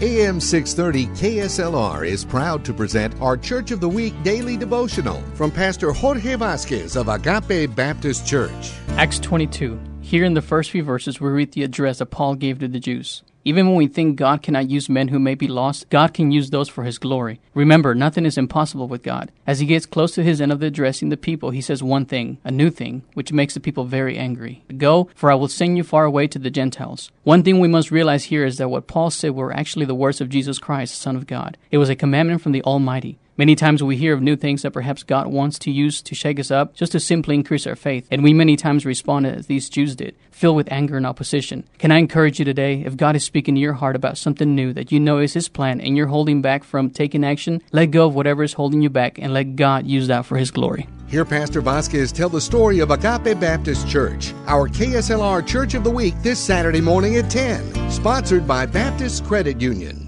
AM 630 KSLR is proud to present our Church of the Week daily devotional from Pastor Jorge Vazquez of Agape Baptist Church. Acts 22. Here in the first few verses, we read the address that Paul gave to the Jews. Even when we think God cannot use men who may be lost, God can use those for His glory. Remember, nothing is impossible with God. As He gets close to His end of addressing the people, He says one thing, a new thing, which makes the people very angry. Go, for I will send you far away to the Gentiles. One thing we must realize here is that what Paul said were actually the words of Jesus Christ, the Son of God. It was a commandment from the Almighty. Many times we hear of new things that perhaps God wants to use to shake us up just to simply increase our faith, and we many times respond as these Jews did, filled with anger and opposition. Can I encourage you today, if God is speaking to your heart about something new that you know is His plan and you're holding back from taking action, let go of whatever is holding you back and let God use that for His glory. Hear Pastor Vazquez tell the story of Agape Baptist Church, our KSLR Church of the Week this Saturday morning at 10, sponsored by Baptist Credit Union.